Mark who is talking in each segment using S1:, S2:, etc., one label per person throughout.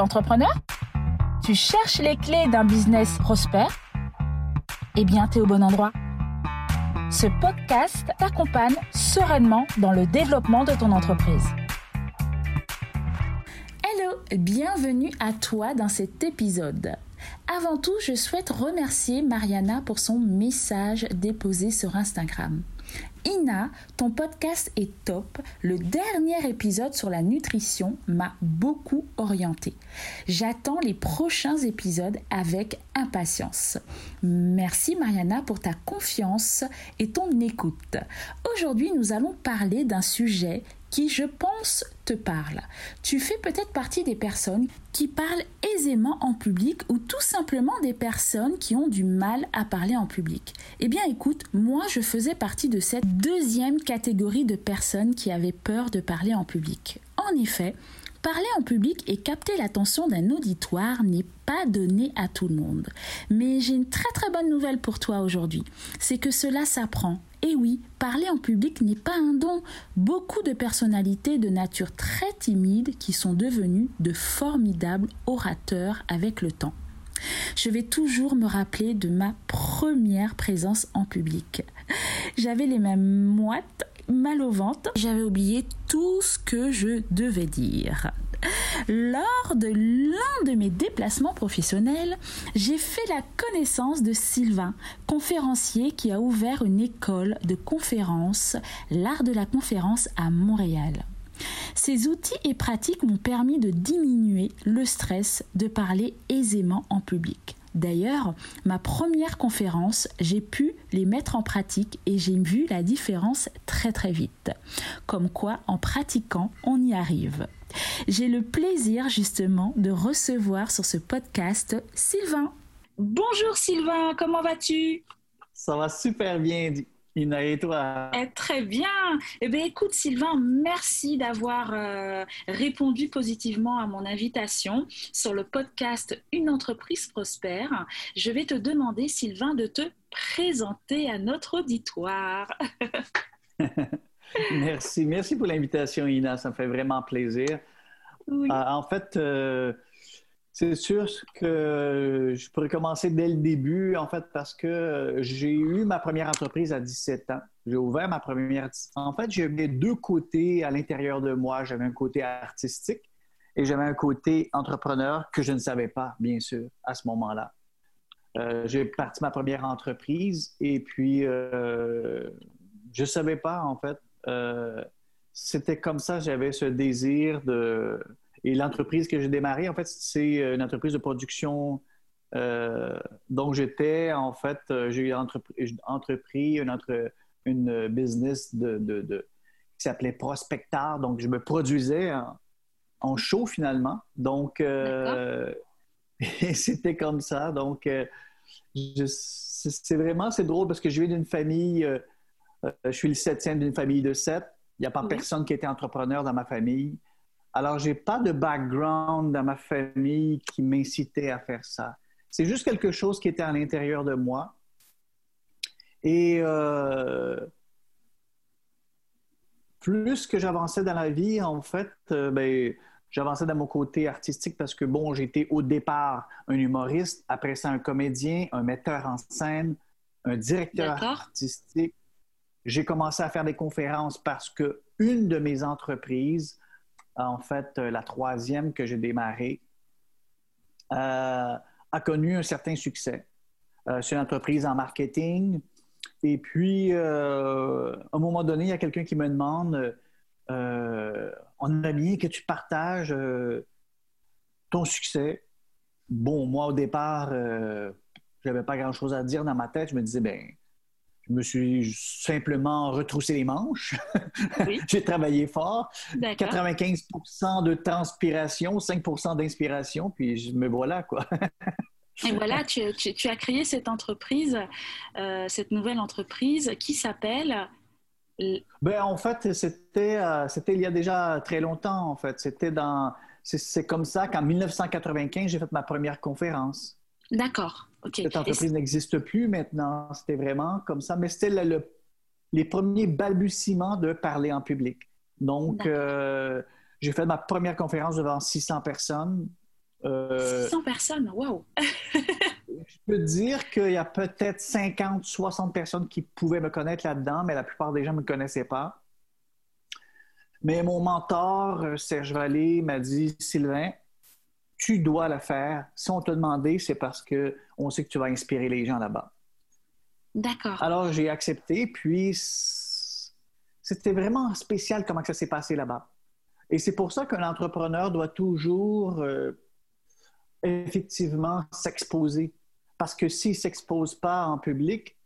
S1: Entrepreneur? Tu cherches les clés d'un business prospère? Eh bien, tu es au bon endroit. Ce podcast t'accompagne sereinement dans le développement de ton entreprise. Hello, bienvenue à toi dans cet épisode. Avant tout, je souhaite remercier Mariana pour son message déposé sur Instagram. Ina, ton podcast est top. Le dernier épisode sur la nutrition m'a beaucoup orienté. J'attends les prochains épisodes avec impatience. Merci Mariana pour ta confiance et ton écoute. Aujourd'hui, nous allons parler d'un sujet qui, je pense, te parle. Tu fais peut-être partie des personnes qui parlent aisément en public ou tout simplement des personnes qui ont du mal à parler en public. Eh bien écoute, moi je faisais partie de cette deuxième catégorie de personnes qui avaient peur de parler en public. En effet, Parler en public et capter l'attention d'un auditoire n'est pas donné à tout le monde. Mais j'ai une très très bonne nouvelle pour toi aujourd'hui. C'est que cela s'apprend. Et oui, parler en public n'est pas un don. Beaucoup de personnalités de nature très timide qui sont devenues de formidables orateurs avec le temps. Je vais toujours me rappeler de ma première présence en public. J'avais les mêmes moites mal au ventre. J'avais oublié tout ce que je devais dire. Lors de l'un de mes déplacements professionnels, j'ai fait la connaissance de Sylvain, conférencier qui a ouvert une école de conférence, l'art de la conférence à Montréal. Ces outils et pratiques m'ont permis de diminuer le stress de parler aisément en public. D'ailleurs, ma première conférence, j'ai pu les mettre en pratique et j'ai vu la différence très très vite. Comme quoi, en pratiquant, on y arrive. J'ai le plaisir justement de recevoir sur ce podcast Sylvain. Bonjour Sylvain, comment vas-tu?
S2: Ça va super bien, Ina, et toi?
S1: Eh, Très bien. Eh bien, écoute, Sylvain, merci d'avoir euh, répondu positivement à mon invitation sur le podcast Une entreprise prospère. Je vais te demander, Sylvain, de te présenter à notre auditoire.
S2: merci. Merci pour l'invitation, Ina. Ça me fait vraiment plaisir. Euh, en fait, euh, c'est sûr que je pourrais commencer dès le début, en fait, parce que j'ai eu ma première entreprise à 17 ans. J'ai ouvert ma première. En fait, j'avais deux côtés à l'intérieur de moi. J'avais un côté artistique et j'avais un côté entrepreneur que je ne savais pas, bien sûr, à ce moment-là. Euh, j'ai parti ma première entreprise et puis euh, je ne savais pas, en fait. Euh, c'était comme ça, j'avais ce désir de et l'entreprise que j'ai démarrée, en fait, c'est une entreprise de production. Euh, donc, j'étais, en fait, euh, j'ai entrepris, une, entre, une business de, de, qui s'appelait Prospectar. Donc, je me produisais en, show, finalement. Donc, euh, c'était comme ça. Donc, c'est vraiment, c'est drôle parce que je viens d'une famille, je suis le septième d'une famille de sept. Il n'y a pas personne qui était entrepreneur dans ma famille. Alors, je n'ai pas de background dans ma famille qui m'incitait à faire ça. C'est juste quelque chose qui était à l'intérieur de moi. Et euh, plus que j'avançais dans la vie, en fait, euh, ben, j'avançais dans mon côté artistique parce que, bon, j'étais au départ un humoriste, après ça un comédien, un metteur en scène, un directeur artistique. J'ai commencé à faire des conférences parce que une de mes entreprises en fait, euh, la troisième que j'ai démarrée, euh, a connu un certain succès. Euh, c'est une entreprise en marketing. Et puis, à un moment donné, il y a quelqu'un qui me demande On a bien que tu partages ton succès. Bon, moi, au départ, je n'avais pas grand-chose à dire dans ma tête. Je me disais ben je me suis simplement retroussé les manches. J'ai travaillé fort. 95% de transpiration, 5% d'inspiration, puis je me voilà, quoi.
S1: Et voilà, tu, as créé cette entreprise, euh, cette nouvelle entreprise qui s'appelle...
S2: Ben, en fait, c'était euh, il y a déjà très longtemps, en fait. C'était dans... C'est comme ça qu'en 1995, j'ai fait ma première conférence.
S1: D'accord.
S2: Cette entreprise n'existe plus maintenant. C'était vraiment comme ça. Mais c'était les premiers balbutiements de parler en public. Donc, euh, j'ai fait ma première conférence devant 600 personnes.
S1: 600 personnes, waouh!
S2: je peux dire qu'il y a peut-être 50, 60 personnes qui pouvaient me connaître là-dedans, mais la plupart des gens ne me connaissaient pas. Mais mon mentor, Serge Vallée, m'a dit Sylvain, tu dois le faire. Si on t'a demandé, c'est parce qu'on sait que tu vas inspirer les gens là-bas.
S1: D'accord.
S2: Alors, j'ai accepté, puis c'était vraiment spécial comment ça s'est passé là-bas. Et c'est pour ça qu'un entrepreneur doit toujours euh, effectivement s'exposer. Parce que s'il ne s'expose pas en public,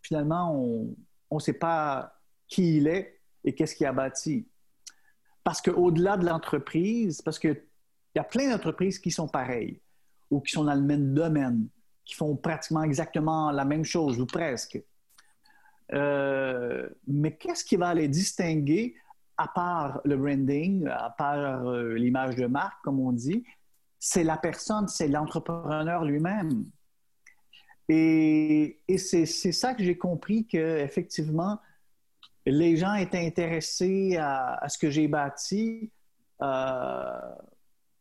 S2: finalement, on ne sait pas qui il est et qu'est-ce qu'il a bâti. Parce qu'au-delà de l'entreprise, parce que il y a plein d'entreprises qui sont pareilles ou qui sont dans le même domaine, qui font pratiquement exactement la même chose ou presque. Euh, mais qu'est-ce qui va les distinguer à part le branding, à part euh, l'image de marque, comme on dit? C'est la personne, c'est l'entrepreneur lui-même. Et, c'est ça que j'ai compris qu'effectivement, les gens étaient intéressés à, ce que j'ai bâti. Euh,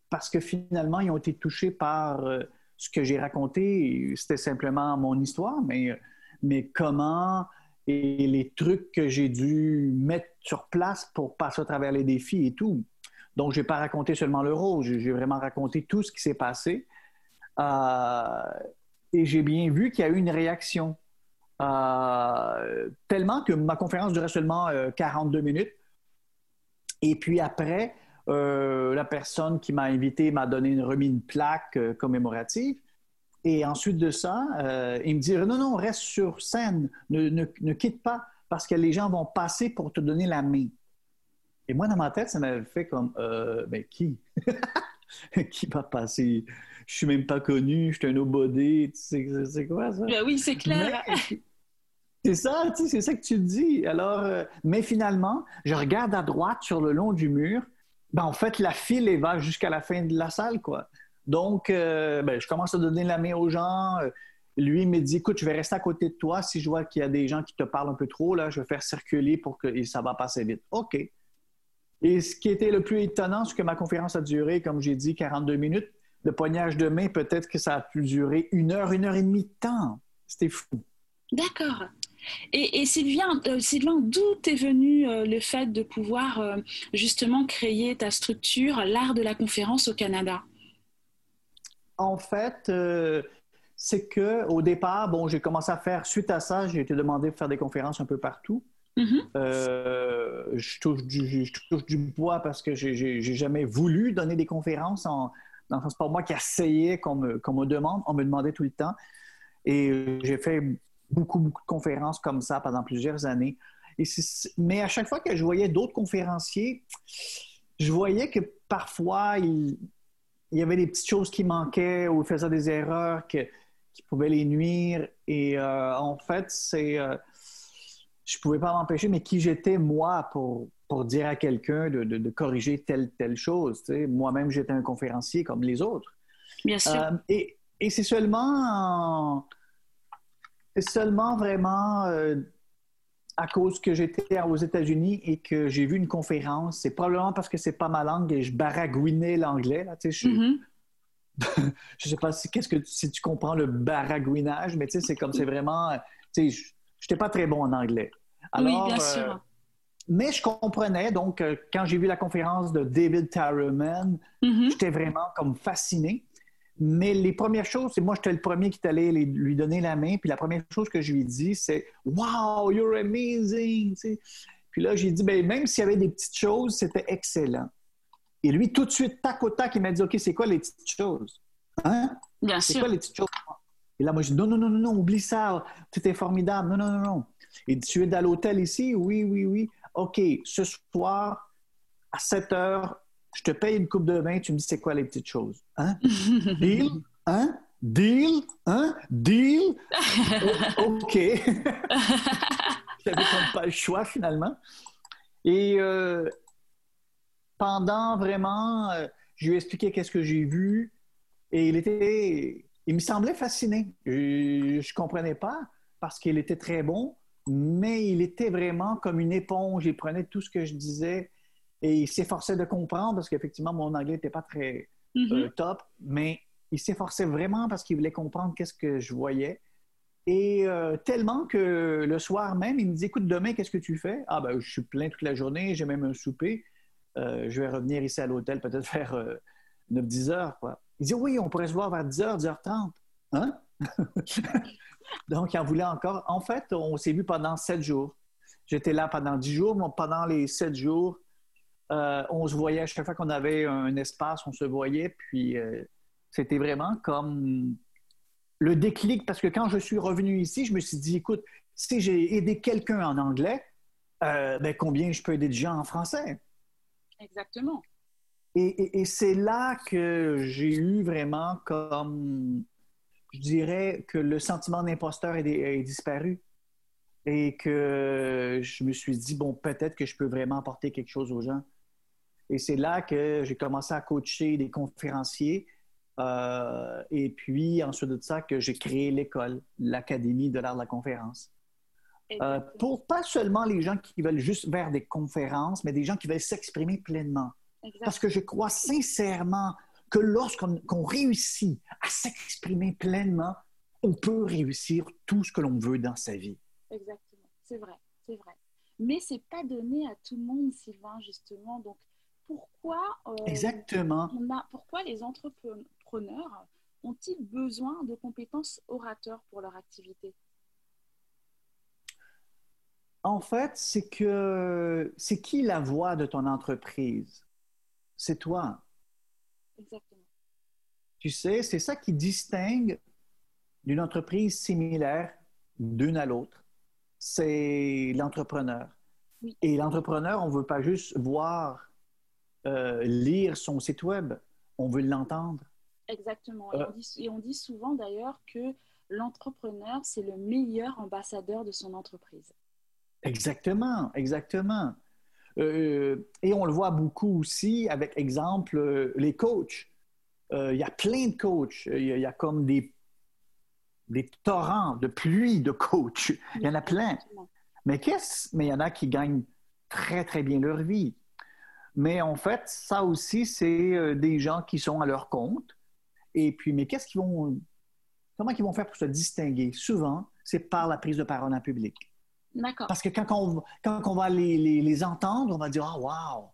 S2: parce que finalement, ils ont été touchés par euh, ce que j'ai raconté. C'était simplement mon histoire, mais, mais comment et les trucs que j'ai dû mettre sur place pour passer à travers les défis et tout. Donc, je n'ai pas raconté seulement le rôle, j'ai vraiment raconté tout ce qui s'est passé. Euh, et j'ai bien vu qu'il y a eu une réaction. Euh, tellement que ma conférence durait seulement 42 minutes. Et puis après, euh, la personne qui m'a invité m'a donné une remis une plaque euh, commémorative. Et ensuite de ça, euh, il me dit non, non, reste sur scène, ne, ne, quitte pas, parce que les gens vont passer pour te donner la main. Et moi, dans ma tête, ça m'avait fait comme mais ben, qui? Qui va passer? Je suis même pas connu, je suis un nobody, c'est quoi ça?
S1: Ben Oui, c'est clair.
S2: C'est ça, c'est ça que tu dis. Alors, mais finalement, je regarde à droite sur le long du mur ben, en fait, la file est va jusqu'à la fin de la salle, quoi. Donc, euh, ben, je commence à donner la main aux gens. Lui me dit, écoute, je vais rester à côté de toi. Si je vois qu'il y a des gens qui te parlent un peu trop, là, je vais faire circuler pour que ça va passer vite. OK. Et ce qui était le plus étonnant, c'est que ma conférence a duré, comme j'ai dit, 42 minutes. Le poignage de main, peut-être que ça a pu durer une heure, une heure et demie de temps. C'était fou.
S1: D'accord. Et, Sylvain, euh, Sylvain d'où est venu euh, le fait de pouvoir euh, justement créer ta structure, l'art de la conférence au Canada?
S2: En fait, c'est que au départ, bon, j'ai commencé à faire, suite à ça, j'ai été demandé de faire des conférences un peu partout. Mm-hmm. je, touche du, du, bois parce que j'ai jamais voulu donner des conférences. En, c'est pas moi qui essayais qu'on me, me demande, on me demandait tout le temps. Et j'ai fait beaucoup, beaucoup de conférences comme ça pendant plusieurs années. Et mais à chaque fois que je voyais d'autres conférenciers, je voyais que parfois, il, y avait des petites choses qui manquaient ou ils faisaient des erreurs qui pouvaient les nuire. Et euh, en fait, c'est... Euh, je ne pouvais pas m'empêcher, mais qui j'étais, moi, pour, pour dire à quelqu'un de, corriger telle, telle chose. Moi-même, j'étais un conférencier comme les autres.
S1: Bien sûr. Euh,
S2: et, et c'est seulement c'est seulement vraiment euh, à cause que j'étais aux États-Unis et que j'ai vu une conférence. C'est probablement parce que c'est pas ma langue et je baragouinais l'anglais. je ne mm-hmm. sais pas si, qu'est-ce que, si tu comprends le baragouinage, mais c'est comme c'est vraiment. Je n'étais pas très bon en anglais.
S1: Alors, oui, bien sûr. Euh,
S2: mais je comprenais, donc, euh, quand j'ai vu la conférence de David Tarriman, mm-hmm. j'étais vraiment comme fasciné. Mais les premières choses, c'est moi, j'étais le premier qui allé lui donner la main. Puis la première chose que je lui ai dit, c'est Wow, you're amazing! Puis là, j'ai dit, ben, même s'il y avait des petites choses, c'était excellent. Et lui, tout de suite, tac au tac, il m'a dit OK, c'est quoi les petites choses? Hein?
S1: Bien
S2: sûr.
S1: C'est
S2: quoi les petites choses? Et là, moi, je dis Non, non, non, non, non, oublie ça. Tout est formidable. Non, non, non, non. Et tu es dans l'hôtel ici? Oui, oui, oui. OK, ce soir, à 7 heures, je te paye une coupe de vin, tu me dis c'est quoi les petites choses. Hein? Deal? Hein? Deal? Hein? Deal? OK. J'avais comme pas le choix finalement. Et euh, pendant vraiment, euh, je lui ai expliqué qu'est-ce que j'ai vu et il était, il me semblait fasciné. Je, ne comprenais pas parce qu'il était très bon, mais il était vraiment comme une éponge. Il prenait tout ce que je disais et il s'efforçait de comprendre parce qu'effectivement, mon anglais n'était pas très, mm-hmm. top, mais il s'efforçait vraiment parce qu'il voulait comprendre qu'est-ce que je voyais. Et tellement que le soir même, il me dit Écoute, demain, qu'est-ce que tu fais? Ah, ben, je suis plein toute la journée, j'ai même un souper. je vais revenir ici à l'hôtel, peut-être faire 9-10 heures. Quoi. Il dit Oui, on pourrait se voir vers 10 h, 10 h 30. Hein? Donc, il en voulait encore. En fait, on s'est vu pendant sept jours. J'étais là pendant dix jours, mais pendant les sept jours, euh, on se voyait, chaque fois qu'on avait un espace, on se voyait, puis euh, c'était vraiment comme le déclic, parce que quand je suis revenu ici, je me suis dit, écoute, si j'ai aidé quelqu'un en anglais, euh, ben, combien je peux aider de gens en français?
S1: Exactement.
S2: Et, et c'est là que j'ai eu vraiment comme je dirais que le sentiment d'imposteur est, disparu et que je me suis dit, bon, peut-être que je peux vraiment apporter quelque chose aux gens. Et c'est là que j'ai commencé à coacher des conférenciers. Euh, et puis, ensuite de ça, que j'ai créé l'école, l'Académie de l'art de la conférence. Euh, pour pas seulement les gens qui veulent juste faire des conférences, mais des gens qui veulent s'exprimer pleinement. Parce que je crois sincèrement que lorsqu'on réussit à s'exprimer pleinement, on peut réussir tout ce que l'on veut dans sa vie.
S1: Exactement, c'est vrai, c'est vrai. Mais c'est pas donné à tout le monde, Sylvain, justement. Donc, pourquoi
S2: euh, Exactement.
S1: pourquoi les entrepreneurs ont-ils besoin de compétences orateurs pour leur activité?
S2: En fait, c'est que c'est qui la voix de ton entreprise? C'est toi.
S1: Exactement.
S2: Tu sais, c'est ça qui distingue d'une entreprise similaire d'une à l'autre. C'est l'entrepreneur. Et l'entrepreneur, on ne veut pas juste voir, euh, lire son site web, on veut l'entendre.
S1: Exactement. Et, euh. on dit, et, on dit, souvent d'ailleurs que l'entrepreneur, c'est le meilleur ambassadeur de son entreprise.
S2: Exactement, exactement. Euh, et on le voit beaucoup aussi avec, exemple, les coachs. Euh, il y a plein de coachs. Il y, a comme des, des torrents de pluie de coachs. Il y en a plein. Mais qu'est-ce Mais il y en a qui gagnent très, très bien leur vie. Mais en fait, ça aussi, c'est des gens qui sont à leur compte. Et puis, mais qu'est-ce qu'ils vont. Comment ils vont faire pour se distinguer? Souvent, c'est par la prise de parole en public. Parce que quand on, quand on va les, les, entendre, on va dire Ah, wow!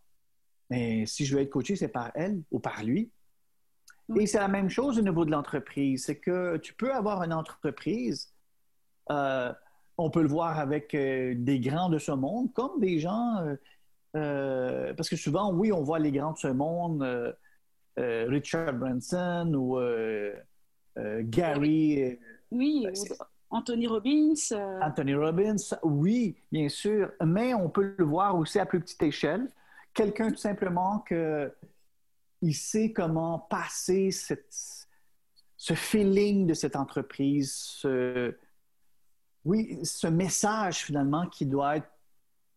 S2: Mais si je veux être coaché, c'est par elle ou par lui. Et c'est la même chose au niveau de l'entreprise. C'est que tu peux avoir une entreprise, euh, on peut le voir avec euh, des grands de ce monde, comme des gens. Euh, parce que souvent, oui, on voit les grands de ce monde, Richard Branson ou Gary.
S1: Oui, ben, Anthony Robbins. Euh,
S2: Anthony Robbins, oui, bien sûr, mais on peut le voir aussi à plus petite échelle. Quelqu'un tout simplement que il sait comment passer ce feeling de cette entreprise, ce, oui, ce message finalement qui doit être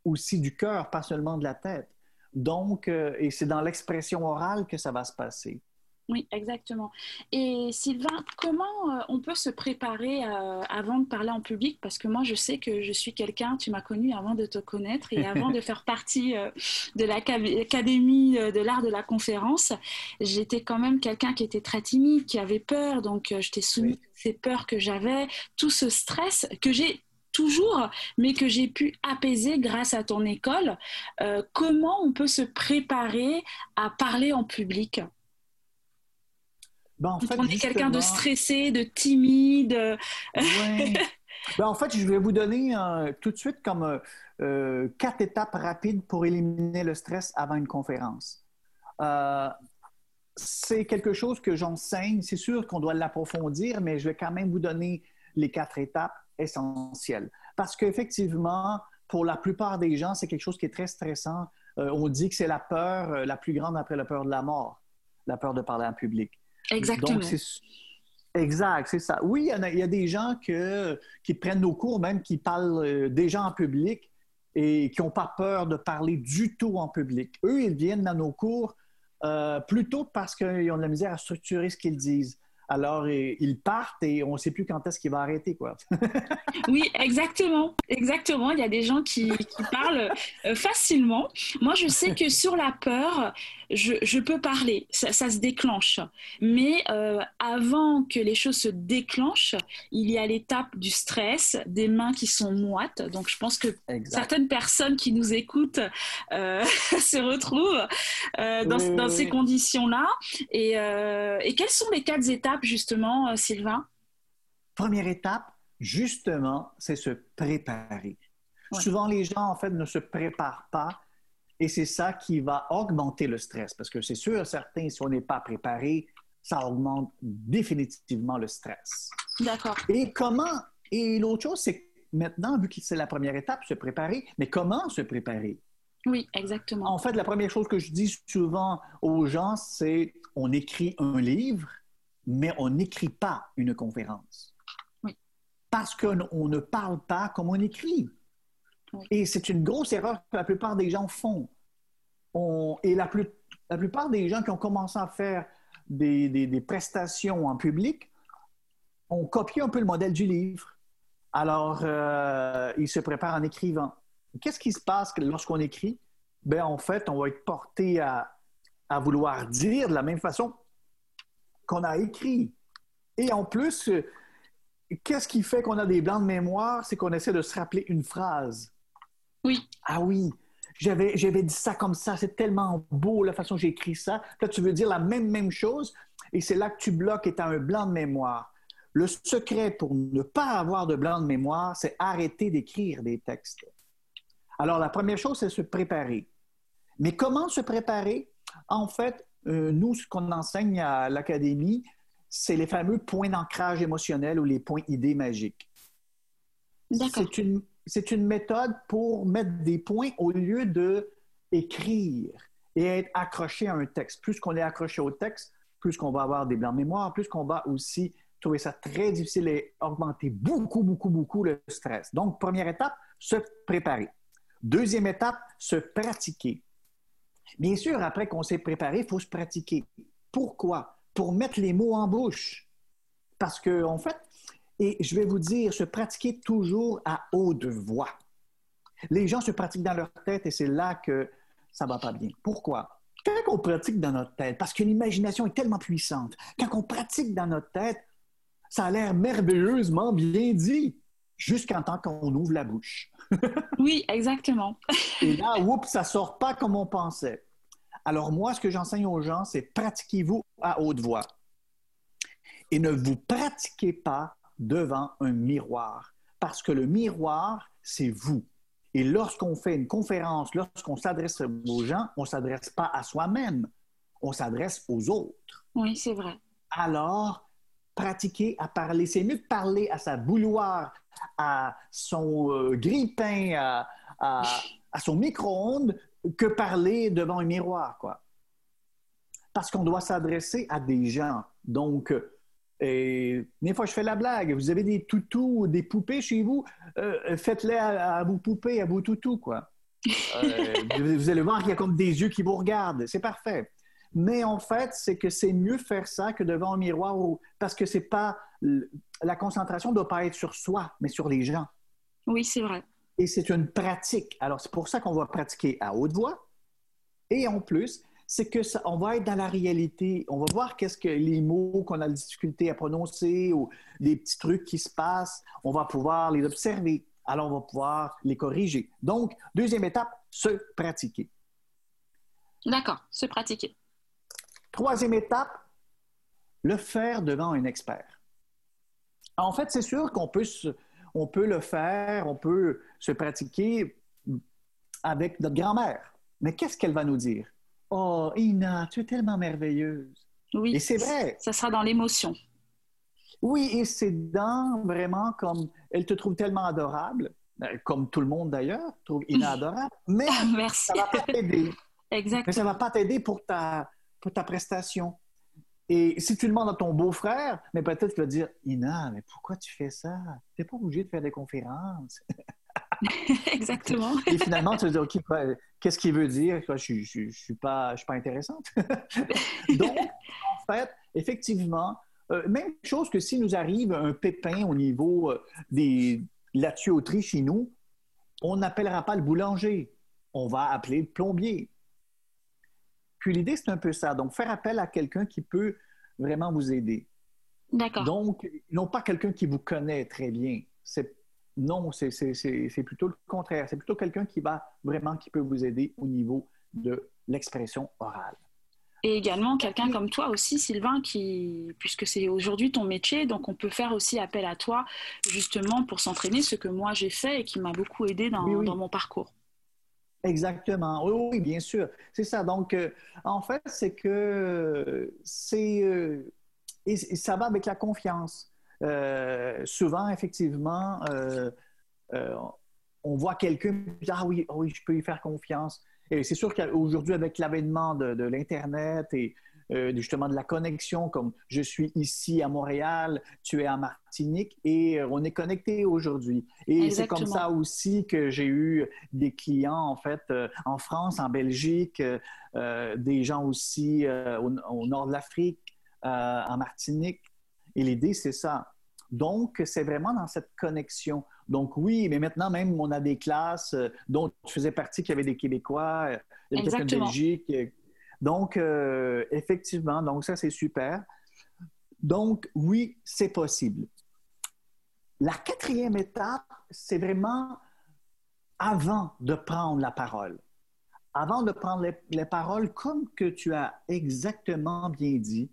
S2: aussi du cœur, pas seulement de la tête. Donc, euh, et c'est dans l'expression orale que ça va se passer.
S1: Oui, exactement. Et Sylvain, comment euh, on peut se préparer euh, avant de parler en public? Parce que moi, je sais que je suis quelqu'un, tu m'as connu avant de te connaître et avant de faire partie euh, de l'Académie de l'art de la conférence, j'étais quand même quelqu'un qui était très timide, qui avait peur. Donc, je t'ai soumis ces peurs que j'avais, tout ce stress que j'ai toujours, mais que j'ai pu apaiser grâce à ton école. comment on peut se préparer à parler en public? Ben, en fait, on est quelqu'un de stressé, de timide?
S2: Ben, en fait, je vais vous donner euh, tout de suite comme euh, euh, quatre étapes rapides pour éliminer le stress avant une conférence. c'est quelque chose que j'enseigne. C'est sûr qu'on doit l'approfondir, mais je vais quand même vous donner les quatre étapes essentielles. Parce qu'effectivement, pour la plupart des gens, c'est quelque chose qui est très stressant. on dit que c'est la peur la plus grande après la peur de la mort, la peur de parler en public.
S1: Exactement.
S2: exact, c'est ça. Oui, il y, a, des gens qui prennent nos cours, même qui parlent euh, déjà en public et qui n'ont pas peur de parler du tout en public. Eux, ils viennent dans nos cours euh, plutôt parce qu'ils ont de la misère à structurer ce qu'ils disent. Alors ils partent et on ne sait plus quand est-ce qu'il va arrêter. Quoi.
S1: oui, exactement. Exactement. Il y a des gens qui, parlent euh, facilement. Moi, je sais que sur la peur, je, peux parler, ça, se déclenche. Mais euh, avant que les choses se déclenchent, il y a l'étape du stress, des mains qui sont moites. Donc, je pense que certaines personnes qui nous écoutent euh, se retrouvent dans, ces conditions-là. Et, et quelles sont les quatre étapes justement, euh, Sylvain?
S2: Première étape, justement, c'est se préparer. Souvent, les gens, en fait, ne se préparent pas et c'est ça qui va augmenter le stress parce que c'est sûr, certains, si on n'est pas préparé, ça augmente définitivement le stress.
S1: D'accord.
S2: Et comment, et l'autre chose, c'est maintenant, vu que c'est la première étape, se préparer, mais comment se préparer?
S1: Oui, exactement.
S2: En fait, la première chose que je dis souvent aux gens, c'est on écrit un livre mais on n'écrit pas une conférence. Parce qu'on ne parle pas comme on écrit. Et c'est une grosse erreur que la plupart des gens font. et la, plupart des gens qui ont commencé à faire des, prestations en public ont copié un peu le modèle du livre. Alors, euh, ils se préparent en écrivant. Qu'est-ce qui se passe lorsqu'on écrit? Ben, en fait, on va être porté à vouloir dire de la même façon qu'on a écrit. Et en plus, euh, qu'est-ce qui fait qu'on a des blancs de mémoire? C'est qu'on essaie de se rappeler une phrase.
S1: Oui.
S2: Ah oui, j'avais, j'avais dit ça comme ça, c'est tellement beau la façon dont j'ai écrit ça. Là, tu veux dire la même, même chose, et c'est là que tu bloques et tu as un blanc de mémoire. Le secret pour ne pas avoir de blanc de mémoire, c'est arrêter d'écrire des textes. Alors, la première chose, c'est se préparer. Mais comment se préparer? En fait, euh, nous, ce qu'on enseigne à l'académie, c'est les fameux points d'ancrage émotionnel ou les points idées magiques. C'est une, méthode pour mettre des points au lieu de écrire et être accroché à un texte. Plus qu'on est accroché au texte, plus qu'on va avoir des blancs de mémoire, plus qu'on va aussi trouver ça très difficile et augmenter beaucoup, beaucoup, beaucoup le stress. Donc, première étape, se préparer. Deuxième étape, se pratiquer. Bien sûr, après qu'on s'est préparé, il faut se pratiquer. Pourquoi? Pour mettre les mots en bouche. Parce que, en fait, et je vais vous dire, se pratiquer toujours à haute voix. Les gens se pratiquent dans leur tête et c'est là que ça va pas bien. Pourquoi? Quand on pratique dans notre tête, parce que l'imagination est tellement puissante, quand on pratique dans notre tête, ça a l'air merveilleusement bien dit, jusqu'en temps qu'on ouvre la bouche.
S1: Oui, exactement.
S2: Et là, oups, ça sort pas comme on pensait. Alors moi, ce que j'enseigne aux gens, c'est pratiquez-vous à haute voix. Et ne vous pratiquez pas devant un miroir, parce que le miroir, c'est vous. Et lorsqu'on fait une conférence, lorsqu'on s'adresse aux gens, on ne s'adresse pas à soi-même, on s'adresse aux autres.
S1: Oui, c'est vrai.
S2: Alors, pratiquez à parler. C'est mieux de parler à sa bouilloire, à son euh, grille-pain, à, son micro-ondes, que parler devant un miroir, quoi. Parce qu'on doit s'adresser à des gens. Donc, et, des fois, je fais la blague. Vous avez des toutous, des poupées chez vous, euh, faites-les à, vos poupées, à vos toutous, quoi. Euh, vous allez voir qu'il y a comme des yeux qui vous regardent. C'est parfait. Mais en fait, c'est que c'est mieux faire ça que devant un miroir parce que c'est pas la concentration ne doit pas être sur soi, mais sur les gens.
S1: Oui, c'est vrai.
S2: Et c'est une pratique. Alors, c'est pour ça qu'on va pratiquer à haute voix. Et en plus, c'est que ça, on va être dans la réalité. On va voir qu'est-ce que les mots qu'on a de difficulté à prononcer ou les petits trucs qui se passent. On va pouvoir les observer. Alors, on va pouvoir les corriger. Donc, deuxième étape, se pratiquer.
S1: D'accord, se pratiquer.
S2: Troisième étape, le faire devant un expert. En fait, c'est sûr qu'on peut, on peut le faire, on peut se pratiquer avec notre grand-mère. Mais qu'est-ce qu'elle va nous dire? Oh, Ina, tu es tellement merveilleuse.
S1: Oui. Et c'est vrai. Ça sera dans l'émotion.
S2: Oui, et c'est dans vraiment comme elle te trouve tellement adorable, ben, comme tout le monde d'ailleurs trouve Ina adorable, mais
S1: Merci.
S2: ça va pas t'aider.
S1: Exactement.
S2: Mais ça va pas t'aider pour ta, pour ta prestation. Et si tu demandes à ton beau-frère, mais peut-être qu'il va dire Ina, mais pourquoi tu fais ça? Tu n'es pas obligé de faire des conférences.
S1: Exactement.
S2: Et finalement, tu vas dire OK, qu'est-ce qu'il veut dire? Je ne suis, pas, je suis pas intéressante. Donc, en fait, effectivement, Euh, même chose que si nous arrive un pépin au niveau euh, des, la tuyauterie chez nous, on n'appellera pas le boulanger, on va appeler le plombier. Puis l'idée, c'est un peu ça. Donc, faire appel à quelqu'un qui peut vraiment vous aider.
S1: D'accord.
S2: Donc, non pas quelqu'un qui vous connaît très bien. C'est, non, c'est, plutôt le contraire. C'est plutôt quelqu'un qui va vraiment, qui peut vous aider au niveau de l'expression orale.
S1: Et également quelqu'un comme toi aussi, Sylvain, qui, puisque c'est aujourd'hui ton métier, donc on peut faire aussi appel à toi justement pour s'entraîner, ce que moi j'ai fait et qui m'a beaucoup aidé dans, mon parcours.
S2: Exactement, oui, oui, bien sûr. C'est ça. Donc, euh, en fait, c'est que c'est. Euh, et, ça va avec la confiance. Euh, souvent, effectivement, on voit quelqu'un ah oui, oh oui, je peux y faire confiance. Et c'est sûr qu'aujourd'hui, avec l'avènement de, l'Internet et euh, justement de la connexion, comme je suis ici à Montréal, tu es à Martinique et euh, on est connecté aujourd'hui. Et c'est comme ça aussi que j'ai eu des clients, en fait, euh, en France, en Belgique, des gens aussi au, nord de l'Afrique, en Martinique. Et l'idée, c'est ça. Donc, c'est vraiment dans cette connexion. Donc oui, mais maintenant même, on a des classes euh, dont tu faisais partie, qui avait des Québécois, euh, des de Belgique. Euh. Donc, effectivement, donc ça, c'est super. Donc, oui, c'est possible. La quatrième étape, c'est vraiment avant de prendre la parole. Avant de prendre les, les, paroles, comme que tu as exactement bien dit,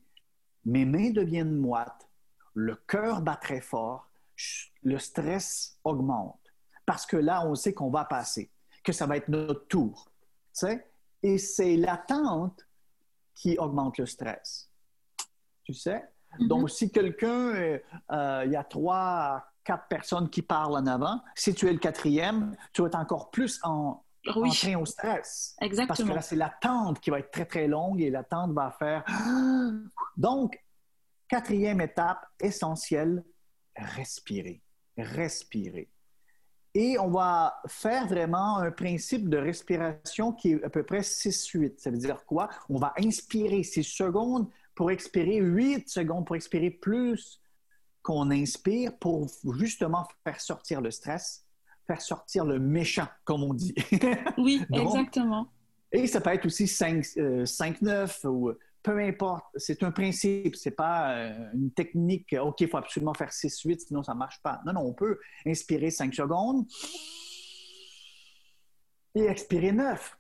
S2: mes mains deviennent moites, le cœur bat très fort, le stress augmente. Parce que là, on sait qu'on va passer, que ça va être notre tour. Et c'est l'attente qui augmente le stress. Tu sais? Mm-hmm. Donc, si quelqu'un, euh, euh, il y a trois, quatre personnes qui parlent en avant, si tu es le quatrième, tu vas être encore plus en, train au stress.
S1: Exactement.
S2: Parce que là, c'est l'attente qui va être très, très longue et l'attente va faire. Donc, quatrième étape essentielle, respirer, respirer. Et on va faire vraiment un principe de respiration qui est à peu près 6-8. Ça veut dire quoi? On va inspirer 6 secondes pour expirer 8 secondes, pour expirer plus qu'on inspire pour justement faire sortir le stress, faire sortir le méchant, comme on dit.
S1: oui, exactement.
S2: Et ça peut être aussi 5-9 euh, ou peu importe, c'est un principe, c'est pas euh, une technique, OK, il faut absolument faire 6-8, sinon ça ne marche pas. Non, non, on peut inspirer 5 secondes et expirer 9.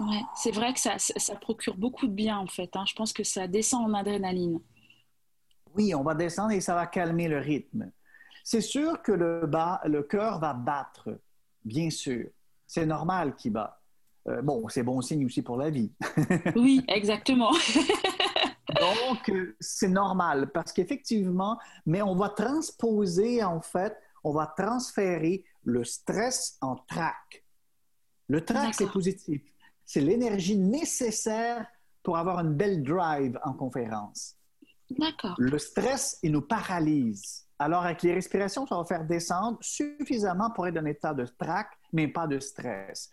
S1: Ouais, c'est vrai que ça, ça, procure beaucoup de bien en fait. Hein. Je pense que ça descend en adrénaline.
S2: Oui, on va descendre et ça va calmer le rythme. C'est sûr que le, bas, le cœur va battre, bien sûr. C'est normal qu'il bat. Euh, bon, c'est bon signe aussi pour la vie.
S1: oui, exactement.
S2: Donc, euh, c'est normal parce qu'effectivement, mais on va transposer, en fait, on va transférer le stress en trac. Le trac, c'est positif. C'est l'énergie nécessaire pour avoir une belle drive en conférence.
S1: D'accord.
S2: Le stress, il nous paralyse. Alors, avec les respirations, ça va faire descendre suffisamment pour être dans un état de trac, mais pas de stress.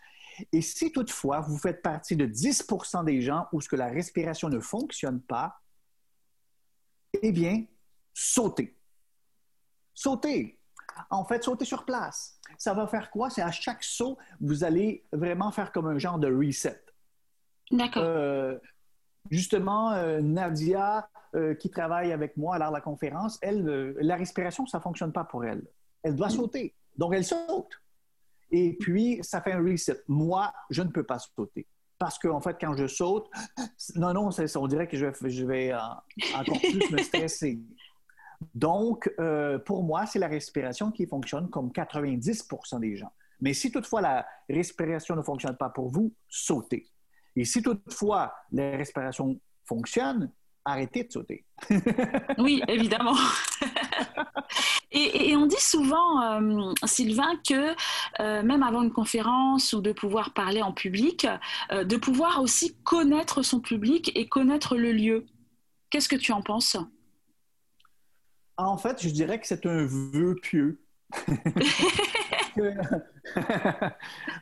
S2: Et si toutefois vous faites partie de 10% des gens où ce que la respiration ne fonctionne pas, eh bien, sautez. Sautez. En fait, sautez sur place. Ça va faire quoi? C'est à chaque saut, vous allez vraiment faire comme un genre de reset.
S1: D'accord.
S2: Euh, justement, euh, Nadia, euh, qui travaille avec moi à la conférence, elle, la respiration, ça ne fonctionne pas pour elle. Elle doit mm. sauter. Donc, elle saute. Et puis, ça fait un reset. Moi, je ne peux pas sauter. Parce qu'en en fait, quand je saute, non, non, on dirait que je, je vais euh, encore plus me stresser. Donc, euh, pour moi, c'est la respiration qui fonctionne comme 90% des gens. Mais si toutefois la respiration ne fonctionne pas pour vous, sautez. Et si toutefois la respiration fonctionne, arrêtez de sauter.
S1: oui, évidemment. et, on dit souvent, euh, Sylvain, que euh, même avant une conférence ou de pouvoir parler en public, euh, de pouvoir aussi connaître son public et connaître le lieu. Qu'est-ce que tu en penses?
S2: En fait, je dirais que c'est un vœu pieux.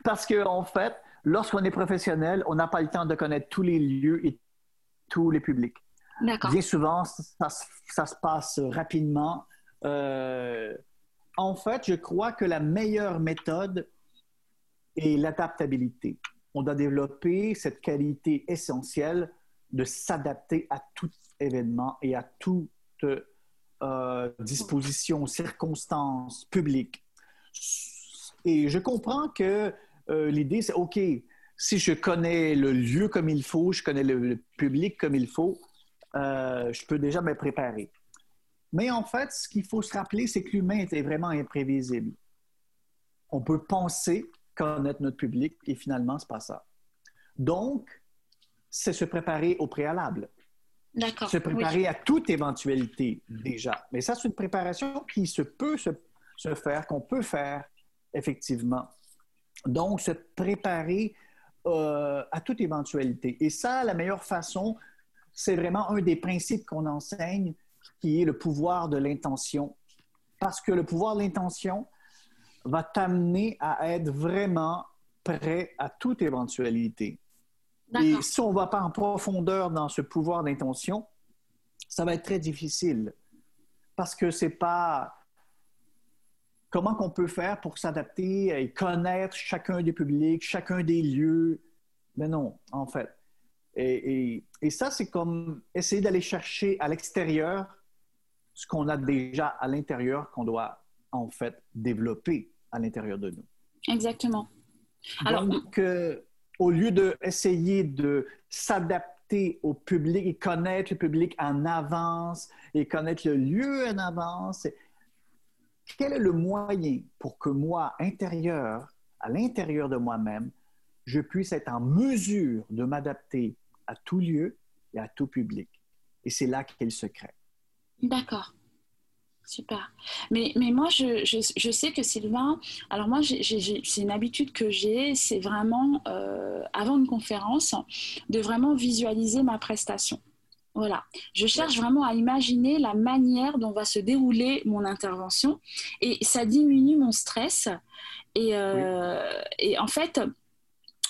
S2: Parce que, en fait, lorsqu'on est professionnel, on n'a pas le temps de connaître tous les lieux et tous les publics. Bien souvent, ça, ça, se passe rapidement. Euh, en fait, je crois que la meilleure méthode est l'adaptabilité. On doit développer cette qualité essentielle de s'adapter à tout événement et à toute euh, disposition, circonstance publique. Et je comprends que euh, l'idée, c'est OK, si je connais le lieu comme il faut, je connais le, public comme il faut, euh, je peux déjà me préparer. Mais en fait, ce qu'il faut se rappeler, c'est que l'humain est vraiment imprévisible. On peut penser connaître notre public et finalement, ce n'est pas ça. Donc, c'est se préparer au préalable.
S1: D'accord.
S2: Se préparer à toute éventualité déjà. Mais ça, c'est une préparation qui se peut se, se faire, qu'on peut faire effectivement. Donc, se préparer euh, à toute éventualité. Et ça, la meilleure façon, c'est vraiment un des principes qu'on enseigne, qui est le pouvoir de l'intention. Parce que le pouvoir de l'intention va t'amener à être vraiment prêt à toute éventualité. Et si on ne va pas en profondeur dans ce pouvoir d'intention, ça va être très difficile. Parce que c'est pas comment qu'on peut faire pour s'adapter et connaître chacun des publics, chacun des lieux. Mais non, en fait. Et, et ça, c'est comme essayer d'aller chercher à l'extérieur ce qu'on a déjà à l'intérieur qu'on doit en fait développer à l'intérieur de nous.
S1: Exactement.
S2: Alors, Donc, euh, au lieu d'essayer de s'adapter au public et connaître le public en avance et connaître le lieu en avance, quel est le moyen pour que moi, intérieur, à l'intérieur de moi-même, je puisse être en mesure de m'adapter à tout lieu et à tout public? Et c'est là qu'est le secret.
S1: D'accord. Super. Mais, mais moi, je, je, sais que Sylvain, alors moi, c'est une habitude que j'ai, c'est vraiment, euh, avant une conférence, de vraiment visualiser ma prestation. Voilà. Je cherche vraiment à imaginer la manière dont va se dérouler mon intervention et ça diminue mon stress. Et, euh, et en fait,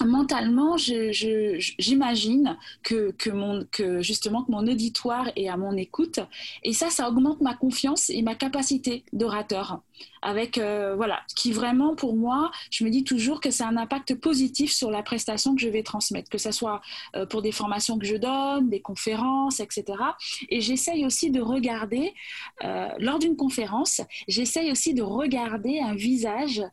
S1: mentalement, j'imagine que, que, mon, que justement que mon auditoire est à mon écoute. Et ça, ça augmente ma confiance et ma capacité d'orateur avec euh, voilà qui vraiment pour moi je me dis toujours que c'est un impact positif sur la prestation que je vais transmettre que ce soit euh, pour des formations que je donne des conférences etc et j'essaye aussi de regarder euh, lors d'une conférence j'essaye aussi de regarder un visage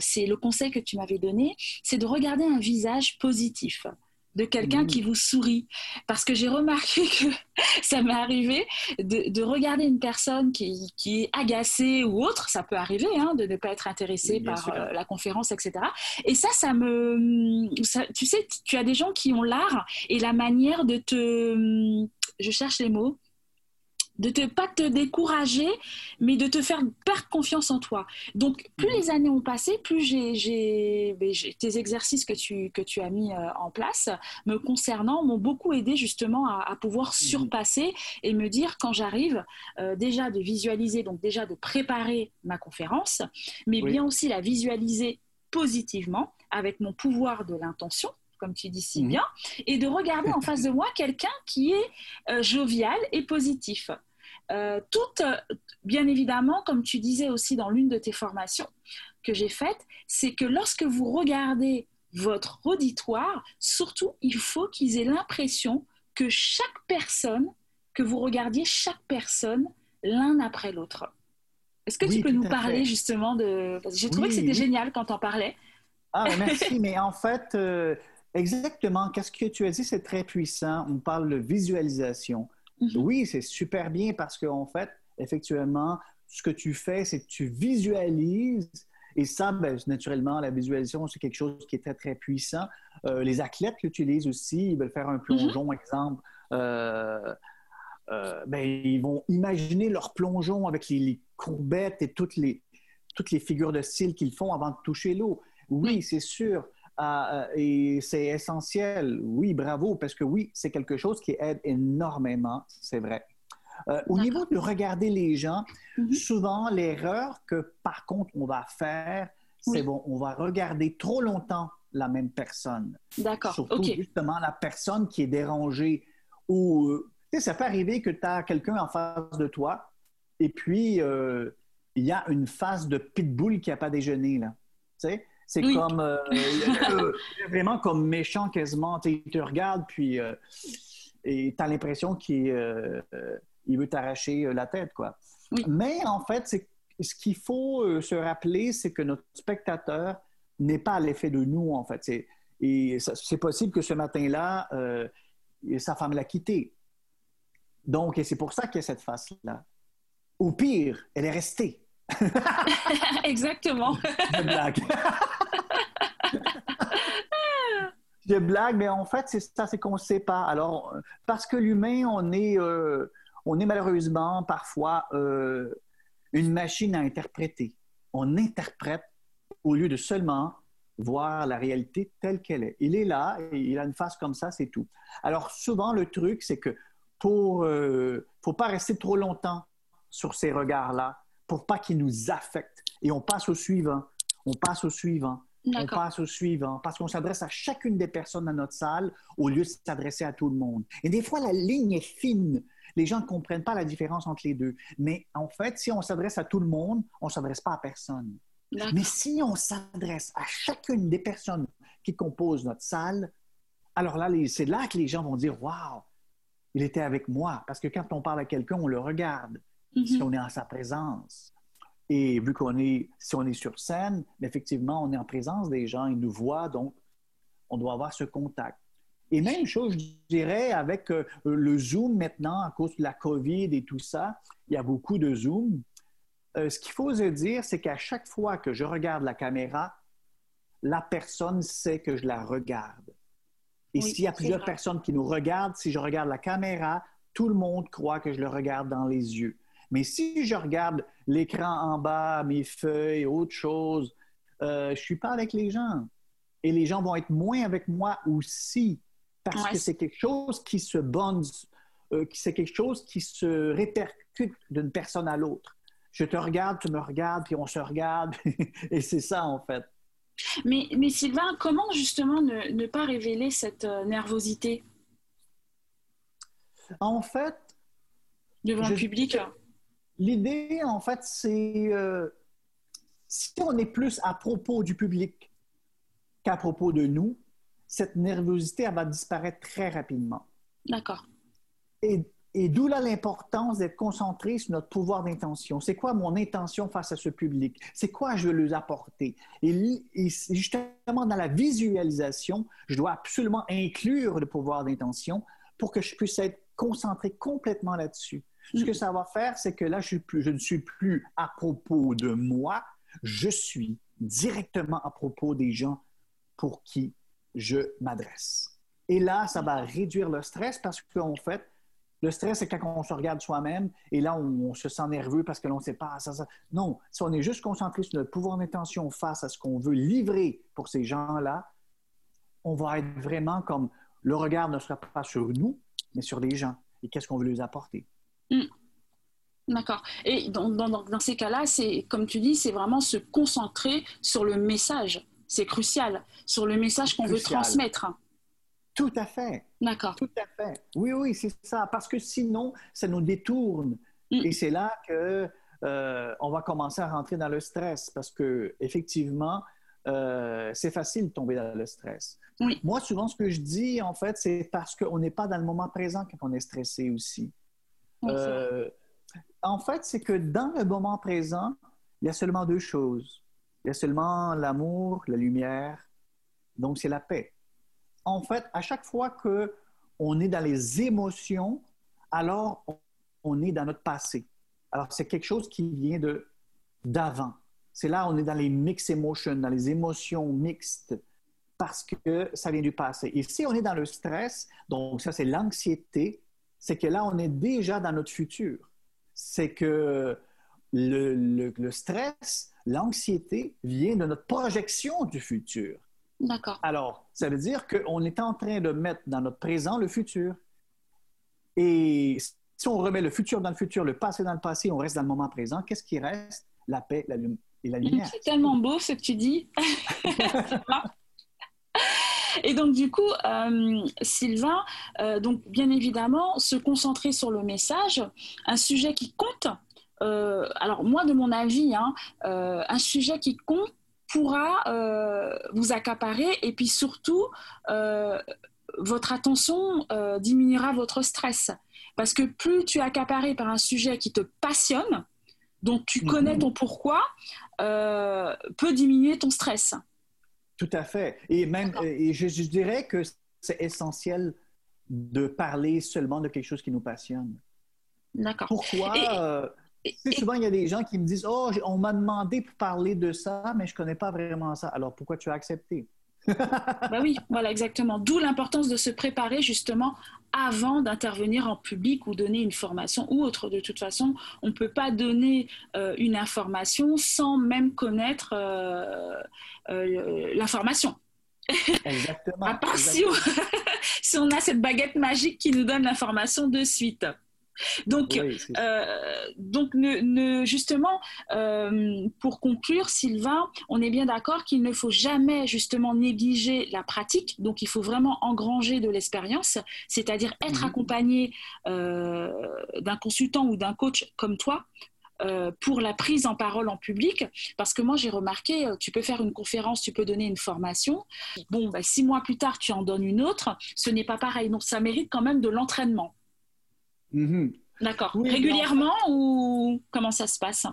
S1: c'est le conseil que tu m'avais donné c'est de regarder un visage positif de quelqu'un qui vous sourit. Parce que j'ai remarqué que ça m'est arrivé de, regarder une personne qui, est agacée ou autre, ça peut arriver, hein, de ne pas être intéressé par euh, la conférence, etc. Et ça, ça me... tu sais, tu as des gens qui ont l'art et la manière de te... Je cherche les mots de ne pas te décourager, mais de te faire perdre confiance en toi. Donc, plus mhm. les années ont passé, plus j'ai, ben, tes exercices que tu, que tu as mis euh, en place me concernant m'ont beaucoup aidé justement à, pouvoir mhm. surpasser et me dire quand j'arrive euh, déjà de visualiser, donc déjà de préparer ma conférence, mais bien aussi la visualiser positivement avec mon pouvoir de l'intention comme tu dis si mhm. bien, et de regarder en face de moi quelqu'un qui est euh, jovial et positif. Euh, tout, bien évidemment, comme tu disais aussi dans l'une de tes formations que j'ai faites, c'est que lorsque vous regardez votre auditoire, surtout, il faut qu'ils aient l'impression que chaque personne, que vous regardiez chaque personne l'un après l'autre. Est-ce que tu peux nous parler justement de... J'ai trouvé que c'était génial quand on parlais.
S2: Ah, merci, mais en fait, euh, exactement, qu'est-ce que tu as dit, c'est très puissant. On parle de visualisation. Mhm. Oui, c'est super bien parce qu'en fait, effectivement, ce que tu fais, c'est que tu visualises. Et ça, ben, naturellement, la visualisation, c'est quelque chose qui est très, très puissant. Euh, les athlètes l'utilisent aussi. Ils veulent faire un plongeon, mhm. exemple. Euh, euh, ben, ils vont imaginer leur plongeon avec les, courbettes et toutes les, toutes les figures de style qu'ils font avant de toucher l'eau. Oui, c'est sûr. Euh, et c'est essentiel. Oui, bravo, parce que oui, c'est quelque chose qui aide énormément, c'est vrai. Euh, au niveau de regarder les gens, mhm. souvent l'erreur que par contre on va faire, c'est bon, on va regarder trop longtemps la même personne.
S1: D'accord.
S2: Surtout justement la personne qui est dérangée ou euh, sais, ça peut arriver que tu as quelqu'un en face de toi et puis euh, il y a une face de pitbull qui n'a pas déjeuné, là. Tu sais? C'est comme euh, vraiment comme méchant quasiment. il te regarde, puis et tu as l'impression qu'il veut t'arracher la tête, quoi. Mais en fait, ce qu'il faut se rappeler, c'est que notre spectateur n'est pas à l'effet de nous, en fait. Et c'est possible que ce matin-là, euh, sa femme l'a quitté. Donc, et c'est pour ça qu'il y a cette face-là. Ou pire, elle est restée.
S1: Exactement.
S2: Blague. Je blague, mais en fait, c'est ça, c'est qu'on ne sait pas. Alors, parce que l'humain, on est, euh, on est malheureusement parfois euh, une machine à interpréter. On interprète au lieu de seulement voir la réalité telle qu'elle est. Il est là, et il a une face comme ça, c'est tout. Alors souvent, le truc, c'est que pour euh, faut pas rester trop longtemps sur ces regards-là, pour pas qu'ils nous affectent. Et on passe au suivant, on passe au suivant, on passe au suivant, parce qu'on s'adresse à chacune des personnes dans notre salle au lieu de s'adresser à tout le monde. Et des fois, la ligne est fine. Les gens ne comprennent pas la différence entre les deux. Mais en fait, si on s'adresse à tout le monde, on ne s'adresse pas à personne. Mais si on s'adresse à chacune des personnes qui composent notre salle, alors là, c'est là que les gens vont dire Waouh, il était avec moi. Parce que quand on parle à quelqu'un, on le regarde, si mhm. on est en sa présence. Et vu qu'on est, si on est sur scène, effectivement, on est en présence des gens, ils nous voient, donc on doit avoir ce contact. Et même chose, je dirais, avec euh, le Zoom maintenant, à cause de la COVID et tout ça, il y a beaucoup de Zoom. Euh, ce qu'il faut se dire, c'est qu'à chaque fois que je regarde la caméra, la personne sait que je la regarde. Et s'il y a plusieurs personnes qui nous regardent, si je regarde la caméra, tout le monde croit que je le regarde dans les yeux. Mais si je regarde l'écran en bas, mes feuilles, autre chose, euh, je ne suis pas avec les gens. Et les gens vont être moins avec moi aussi, parce que c'est quelque chose qui se bonne, euh, c'est quelque chose qui se répercute d'une personne à l'autre je te regarde, tu me regardes, puis on se regarde. et c'est ça, en fait.
S1: Mais, mais Sylvain, comment justement ne, pas révéler cette euh, nervosité?
S2: En fait.
S1: Devant le public
S2: L'idée, en fait, c'est. Euh, si on est plus à propos du public qu'à propos de nous, cette nervosité, elle va disparaître très rapidement.
S1: D'accord.
S2: Et et d'où là l'importance d'être concentré sur notre pouvoir d'intention. C'est quoi mon intention face à ce public? C'est quoi je veux leur apporter? Et, justement, dans la visualisation, je dois absolument inclure le pouvoir d'intention pour que je puisse être concentré complètement là-dessus. Ce que ça va faire, c'est que là, je, ne suis plus à propos de moi, je suis directement à propos des gens pour qui je m'adresse. Et là, ça va réduire le stress parce qu'en fait, le stress, c'est quand on se regarde soi-même et là, on, se sent nerveux parce que l'on ne sait pas. Ça, ça. Non, si on est juste concentré sur notre pouvoir d'intention face à ce qu'on veut livrer pour ces gens-là, on va être vraiment comme le regard ne sera pas sur nous, mais sur les gens et qu'est-ce qu'on veut leur apporter?
S1: Hmm. D'accord. Et dans, dans, ces cas-là, c'est comme tu dis, c'est vraiment se concentrer sur le message. C'est crucial, sur le message qu'on veut transmettre.
S2: Tout à fait.
S1: D'accord.
S2: Tout à fait. Oui, oui, c'est ça. Parce que sinon, ça nous détourne. Mm. Et c'est là que euh, on va commencer à rentrer dans le stress parce que effectivement, euh, c'est facile de tomber dans le stress.
S1: Oui.
S2: Moi, souvent, ce que je dis, en fait, c'est parce qu'on n'est pas dans le moment présent quand on est stressé aussi. Euh, en fait, c'est que dans le moment présent, il y a seulement deux choses. Il y a seulement l'amour, la lumière, donc c'est la paix en fait, à chaque fois qu'on est dans les émotions, alors on est dans notre passé. Alors, c'est quelque chose qui vient de d'avant. C'est là on est dans les mixed emotions, dans les émotions mixtes, parce que ça vient du passé. Et si on est dans le stress, donc ça, c'est l'anxiété, c'est que là, on est déjà dans notre futur. C'est que le, le stress, l'anxiété vient de notre projection du futur.
S1: D'accord.
S2: Alors, ça veut dire qu'on est en train de mettre dans notre présent le futur. Et si on remet le futur dans le futur, le passé dans le passé, on reste dans le moment présent, qu'est-ce qui reste? La paix et la lumière.
S1: C'est tellement beau ce que tu dis. Et donc, du coup, euh, Sylvain, euh, donc, bien évidemment, se concentrer sur le message, un sujet qui compte. Euh, alors, moi, de mon avis, hein, un sujet qui compte pourra vous accaparer et puis surtout, votre attention diminuera votre stress. Parce que plus tu es accaparé par un sujet qui te passionne, dont tu connais mhm. ton pourquoi, peut diminuer ton stress.
S2: Tout à fait. Et même, et je, dirais que c'est essentiel de parler seulement de quelque chose qui nous passionne.
S1: D'accord.
S2: Pourquoi? Euh, souvent, il y a des gens qui me disent Oh, on m'a demandé pour parler de ça, mais je ne connais pas vraiment ça. Alors, pourquoi tu as accepté?
S1: Bah oui, voilà, exactement. D'où l'importance de se préparer justement avant d'intervenir en public ou donner une formation ou autre. De toute façon, on ne peut pas donner euh, une information sans même connaître euh, euh, l'information.
S2: Exactement.
S1: à part Si, si on a cette baguette magique qui nous donne l'information de suite. Donc, euh, donc ne, justement, euh, pour conclure, Sylvain, on est bien d'accord qu'il ne faut jamais justement négliger la pratique. Donc, il faut vraiment engranger de l'expérience, c'est-à-dire être mhm. accompagné euh, d'un consultant ou d'un coach comme toi. pour la prise en parole en public, parce que moi j'ai remarqué, tu peux faire une conférence, tu peux donner une formation, bon, bah, six mois plus tard tu en donnes une autre, ce n'est pas pareil, donc ça mérite quand même de l'entraînement.
S2: Mhm.
S1: D'accord. régulièrement ou comment ça se passe?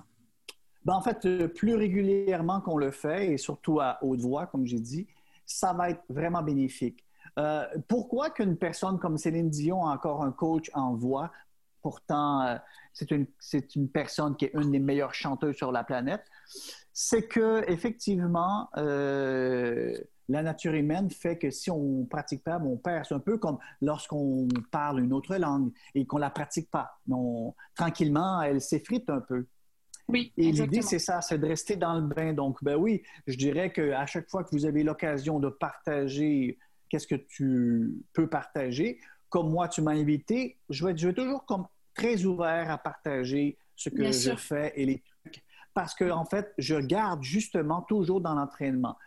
S2: Ben, en fait, euh, plus régulièrement qu'on le fait, et surtout à haute voix, comme j'ai dit, ça va être vraiment bénéfique. Euh, pourquoi qu'une personne comme Céline Dion a encore un coach en voix? Pourtant, euh, c'est une, une, personne qui est une des meilleures chanteuses sur la planète. C'est que effectivement, la nature humaine fait que si on ne pratique pas, on perd. C'est un peu comme lorsqu'on parle une autre langue et qu'on ne la pratique pas. tranquillement, elle s'effrite un peu.
S1: Oui,
S2: et l'idée, c'est ça, c'est de rester dans le bain. Donc, ben oui, je dirais qu'à chaque fois que vous avez l'occasion de partager qu'est-ce que tu peux partager, comme moi, tu m'as invité, je vais, je vais toujours comme très ouvert à partager ce que je fais et les trucs. Parce que, en fait, je garde justement toujours dans l'entraînement.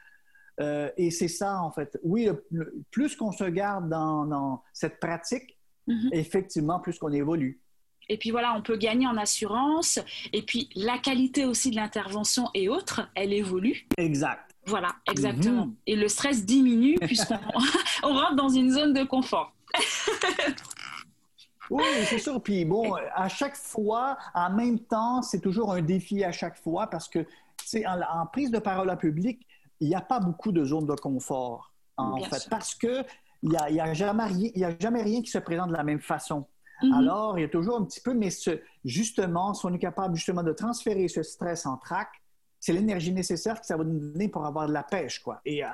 S2: Euh, et c'est ça, en fait. Oui, plus qu'on se garde dans, cette pratique, mhm. effectivement, plus qu'on évolue.
S1: Et puis voilà, on peut gagner en assurance. Et puis la qualité aussi de l'intervention et autres, elle évolue.
S2: Exact.
S1: Voilà, exactement. Mhm. Et le stress diminue puisqu'on on rentre dans une zone de confort.
S2: oui, c'est sûr. Puis bon, à chaque fois, en même temps, c'est toujours un défi à chaque fois parce que, c'est en, en, prise de parole en public, il n'y a pas beaucoup de zones de confort, en fait, parce que il n'y a, y a, jamais, a jamais rien qui se présente de la même façon. Mm-hmm. Alors, il y a toujours un petit peu, mais ce, justement, si on est capable justement de transférer ce stress en trac, c'est l'énergie nécessaire que ça va nous donner pour avoir de la pêche, quoi. Et, euh,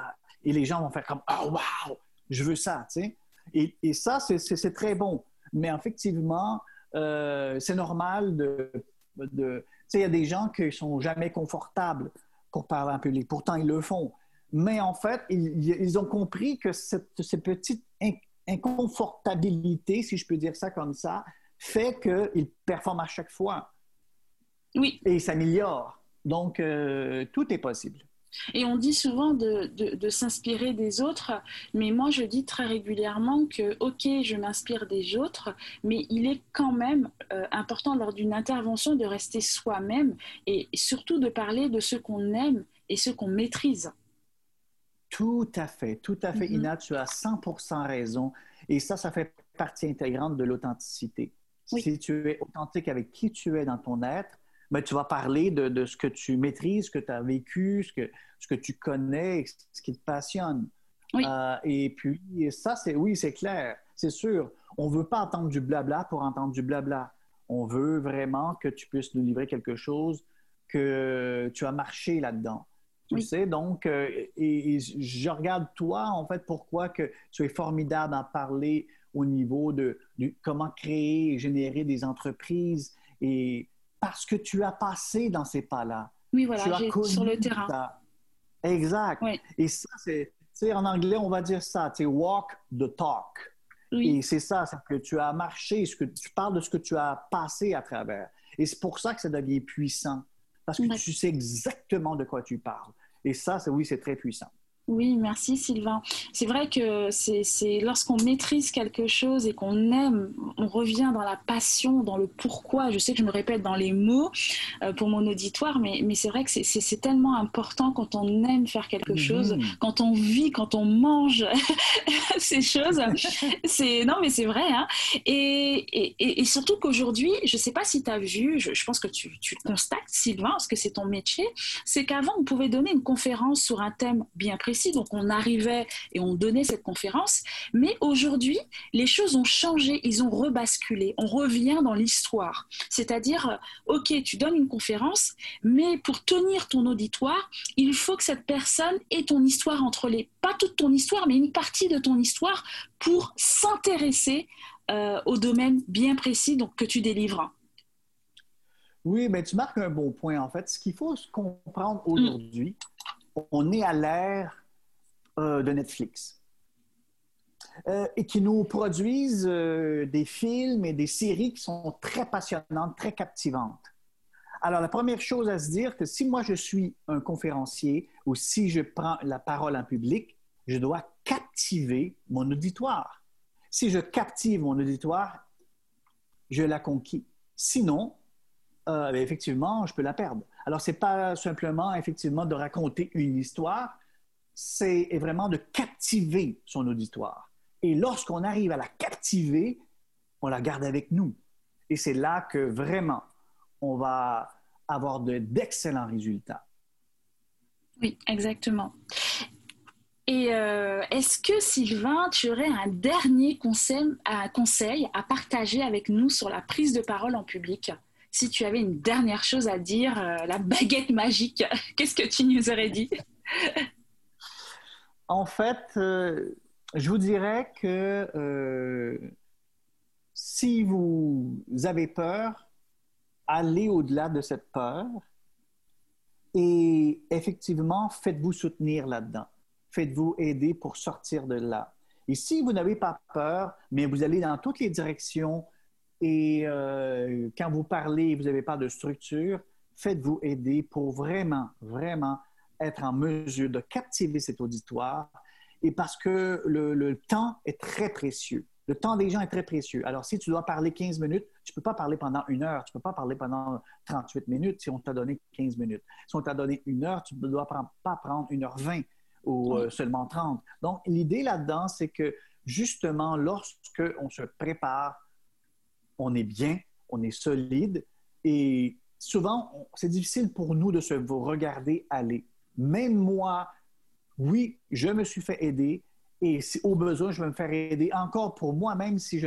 S2: et les gens vont faire comme Ah, oh, wow, je veux ça, tu sais. Et, et, ça, c'est très bon. Mais effectivement, euh, c'est normal de. de tu sais, il y a des gens qui sont jamais confortables pour parler en public. Pourtant, ils le font. Mais en fait, ils, ont compris que cette, cette petite inconfortabilité, si je peux dire ça comme ça, fait qu'ils performent à chaque fois.
S1: Oui.
S2: Et ils s'améliorent. Donc, euh, tout est possible.
S1: Et on dit souvent de, de, s'inspirer des autres, mais moi je dis très régulièrement que, ok, je m'inspire des autres, mais il est quand même euh, important lors d'une intervention de rester soi-même et surtout de parler de ce qu'on aime et ce qu'on maîtrise.
S2: Tout à fait, tout à fait, mm-hmm. Ina, tu as 100% raison. Et ça, ça fait partie intégrante de l'authenticité. Si tu es authentique avec qui tu es dans ton être, ben, tu vas parler de, ce que tu maîtrises, ce que tu as vécu, ce que, ce que tu connais, ce qui te passionne. Euh, et puis, ça, c'est oui, c'est clair, c'est sûr. On ne veut pas entendre du blabla pour entendre du blabla. On veut vraiment que tu puisses nous livrer quelque chose que tu as marché là-dedans. Tu sais, donc, euh, et, je regarde toi, en fait, pourquoi que tu es formidable à parler au niveau de, de comment créer et générer des entreprises et parce que tu as passé dans ces pas-là.
S1: Oui, voilà, sur le terrain.
S2: Exact. Et ça, c'est, en anglais, on va dire ça, c'est walk the talk. Et c'est ça, c'est que tu as marché, ce que, tu parles de ce que tu as passé à travers. Et c'est pour ça que ça devient puissant. Parce que tu sais exactement de quoi tu parles. Et ça, c'est, oui, c'est très puissant.
S1: Oui, merci Sylvain. C'est vrai que c'est lorsqu'on maîtrise quelque chose et qu'on aime, on revient dans la passion, dans le pourquoi. Je sais que je me répète dans les mots euh, pour mon auditoire, mais, mais c'est vrai que c'est tellement important quand on aime faire quelque mhm. chose, quand on vit, quand on mange ces choses. C'est non, mais c'est vrai. Hein. Et, et, et, surtout qu'aujourd'hui, je ne sais pas si tu as vu, je, pense que tu, tu constates, Sylvain, parce que c'est ton métier, c'est qu'avant, on pouvait donner une conférence sur un thème bien précis donc on arrivait et on donnait cette conférence. Mais aujourd'hui, les choses ont changé, ils ont rebasculé. On revient dans l'histoire. C'est-à-dire, OK, tu donnes une conférence, mais pour tenir ton auditoire, il faut que cette personne ait ton histoire entre les... Pas toute ton histoire, mais une partie de ton histoire pour s'intéresser euh, au domaine bien précis donc, que tu délivres.
S2: Oui, mais tu marques un bon point. En fait, ce qu'il faut comprendre aujourd'hui, on est à l'ère euh, de Netflix. Euh, et qui nous produisent euh, des films et des séries qui sont très passionnantes, très captivantes. Alors, la première chose à se dire, que si moi je suis un conférencier ou si je prends la parole en public, je dois captiver mon auditoire. Si je captive mon auditoire, je la conquis. Sinon, ben, effectivement, je peux la perdre. Alors, ce n'est pas simplement, effectivement, de raconter une histoire, c'est vraiment de captiver son auditoire. Et lorsqu'on arrive à la captiver, on la garde avec nous. Et c'est là que vraiment, on va avoir d'excellents résultats.
S1: Oui, exactement. Et euh, est-ce que Sylvain, tu aurais un dernier conseil, un conseil à partager avec nous sur la prise de parole en public? Si tu avais une dernière chose à dire, euh, la baguette magique, qu'est-ce que tu nous aurais dit?
S2: en fait, euh, je vous dirais que euh, si vous avez peur, allez au-delà de cette peur et effectivement, faites-vous soutenir là-dedans. Faites-vous aider pour sortir de là. Et si vous n'avez pas peur, mais vous allez dans toutes les directions et euh, quand vous parlez, vous n'avez pas de structure, faites-vous aider pour vraiment, vraiment être en mesure de captiver cet auditoire et parce que le, temps est très précieux. Le temps des gens est très précieux. Alors, si tu dois parler 15 minutes, tu ne peux pas parler pendant une heure, tu ne peux pas parler pendant 38 minutes si on t'a donné 15 minutes. Si on t'a donné une heure, tu ne dois pas prendre une heure 20 ou euh, seulement 30. Donc, l'idée là-dedans, c'est que justement, lorsque on se prépare, on est bien, on est solide et souvent, c'est difficile pour nous de se regarder aller. Même moi, oui, je me suis fait aider et si, au besoin, je vais me faire aider encore pour moi-même si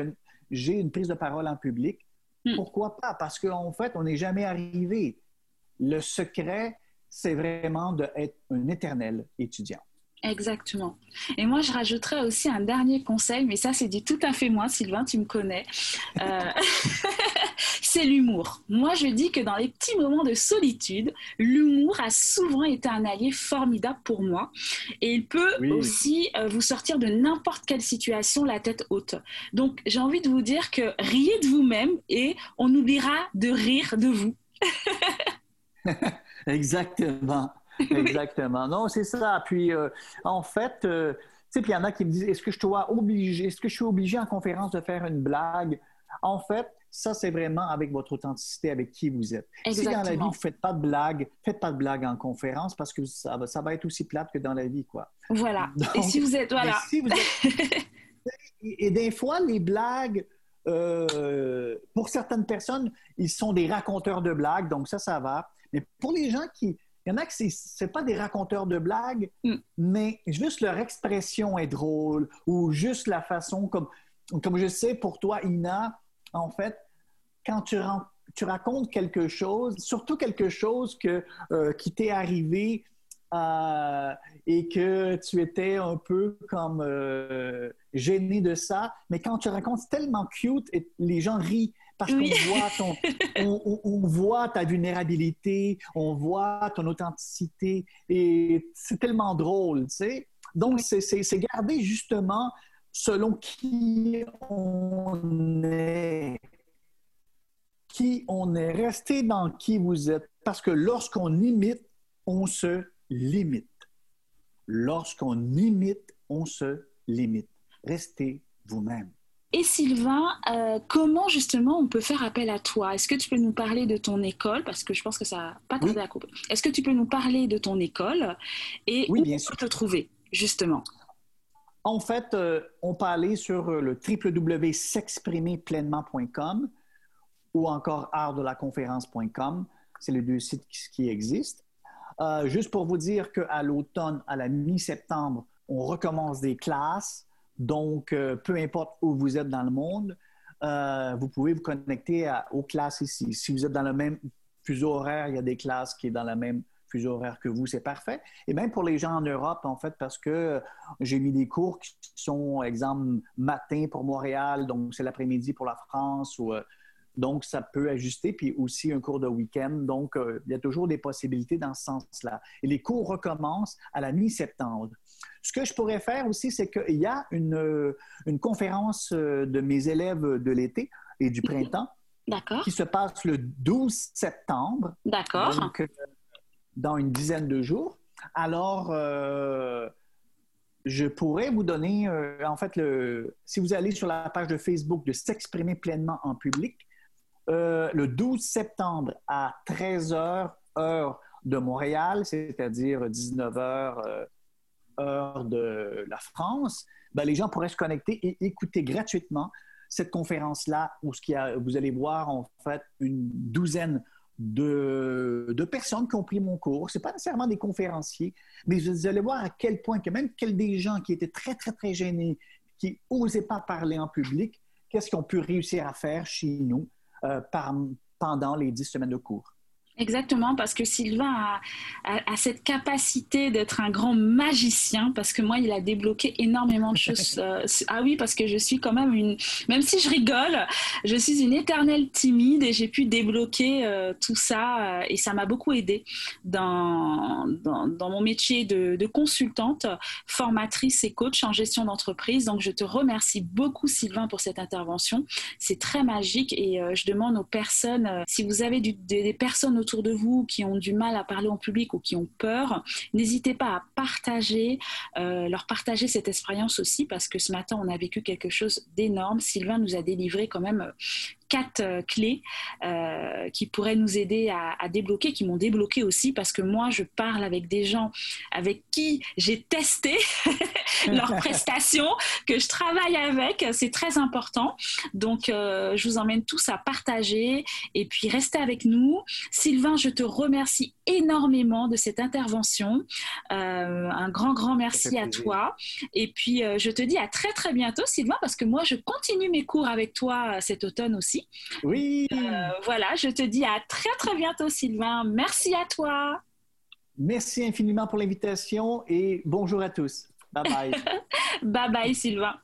S2: j'ai une prise de parole en public. Hmm. Pourquoi pas? Parce qu'en fait, on n'est jamais arrivé. Le secret, c'est vraiment d'être un éternel étudiant.
S1: Exactement. Et moi, je rajouterais aussi un dernier conseil, mais ça, c'est dit tout à fait moi, Sylvain, tu me connais. Euh, c'est l'humour. Moi, je dis que dans les petits moments de solitude, l'humour a souvent été un allié formidable pour moi. Et il peut aussi euh, vous sortir de n'importe quelle situation la tête haute. Donc, j'ai envie de vous dire que riez de vous-même et on oubliera de rire de vous.
S2: Exactement. Exactement. Non, c'est ça. Puis, euh, en fait, euh, tu sais, puis il y en a qui me disent est-ce que je dois obliger, est-ce que je suis obligé en conférence de faire une blague? En fait, ça, c'est vraiment avec votre authenticité, avec qui vous êtes. Si dans la vie, vous ne faites pas de blague, faites pas de blague en conférence parce que ça, ça va être aussi plate que dans la vie, quoi.
S1: Voilà. et si vous êtes, voilà.
S2: et, des fois, les blagues, euh, pour certaines personnes, ils sont des raconteurs de blagues, donc ça, ça va. Mais pour les gens qui, il y en a que ce n'est pas des raconteurs de blagues, mm. mais juste leur expression est drôle ou juste la façon comme, comme je sais pour toi, Ina, en fait, quand tu, tu racontes quelque chose, surtout quelque chose que, euh, qui t'est arrivé euh, et que tu étais un peu comme euh, gêné de ça, mais quand tu racontes, c'est tellement cute et les gens rient parce qu'on voit, ton, on, voit ta vulnérabilité, on voit ton authenticité et c'est tellement drôle, tu sais. Donc, c'est garder justement selon qui on est. Qui on est. Restez dans qui vous êtes. Parce que lorsqu'on imite, on se limite. lorsqu'on imite, on se limite. Restez vous-même.
S1: Et Sylvain, euh, comment justement on peut faire appel à toi? Est-ce que tu peux nous parler de ton école? Parce que je pense que ça n'a pas tardé à couper. Est-ce que tu peux nous parler de ton école et où bien on peut te trouver justement?
S2: En fait, euh, on peut aller sur euh, le www.s'exprimerpleinement.com ou encore artdelaconférence.com. C'est les deux sites qui, existent. juste pour vous dire qu'à l'automne, à la mi-septembre, on recommence des classes donc, euh, peu importe où vous êtes dans le monde, euh, vous pouvez vous connecter aux classes ici. Si vous êtes dans le même fuseau horaire, il y a des classes qui sont dans le même fuseau horaire que vous, c'est parfait. Et même pour les gens en Europe, en fait, parce que j'ai mis des cours qui sont, exemple, matin pour Montréal, donc c'est l'après-midi pour la France, ou, euh, donc ça peut ajuster, puis aussi un cours de week-end. Donc, il y a toujours des possibilités dans ce sens-là. Et les cours recommencent à la mi-septembre. Ce que je pourrais faire aussi, c'est qu'il y a une, euh, une, conférence euh, de mes élèves de l'été et du printemps qui se passe le 12 septembre.
S1: D'accord.
S2: Donc, euh, dans une dizaine de jours. Alors, je pourrais vous donner, en fait, le, si vous allez sur la page de Facebook de S'exprimer pleinement en public, le 12 septembre à 13h, heure de Montréal, c'est-à-dire 19h heure de la France, ben, les gens pourraient se connecter et écouter gratuitement cette conférence-là où ce a, vous allez voir en fait une douzaine de, personnes qui ont pris mon cours. Ce pas nécessairement des conférenciers, mais vous allez voir à quel point que même quel des gens qui étaient très, très, très gênés, qui n'osaient pas parler en public, qu'est-ce qu'ils ont pu réussir à faire chez nous? Euh, pendant les dix semaines de cours.
S1: Exactement, parce que Sylvain a, cette capacité d'être un grand magicien, parce que moi, il a débloqué énormément de choses. Euh, ah oui, parce que je suis quand même une... Même si je rigole, je suis une éternelle timide et j'ai pu débloquer euh, tout ça euh, et ça m'a beaucoup aidé dans, dans, mon métier de, de, consultante, formatrice et coach en gestion d'entreprise. Donc, je te remercie beaucoup, Sylvain, pour cette intervention. C'est très magique et je demande aux personnes, si vous avez du, des, des personnes autour de vous qui ont du mal à parler en public ou qui ont peur, n'hésitez pas à partager, euh, leur partager cette expérience aussi parce que ce matin on a vécu quelque chose d'énorme. Sylvain nous a délivré quand même quatre euh, clés euh, qui pourraient nous aider à, débloquer, qui m'ont débloqué aussi parce que moi, je parle avec des gens avec qui j'ai testé leurs prestations, que je travaille avec. C'est très important. Donc, euh, je vous emmène tous à partager et puis restez avec nous. Sylvain, je te remercie énormément de cette intervention. un grand, grand merci à toi. Et puis, je te dis à très, très bientôt, Sylvain, parce que moi, je continue mes cours avec toi cet automne aussi.
S2: Oui.
S1: Euh, voilà, je te dis à très très bientôt Sylvain. Merci à toi.
S2: Merci infiniment pour l'invitation et bonjour à tous. Bye bye.
S1: bye bye Sylvain.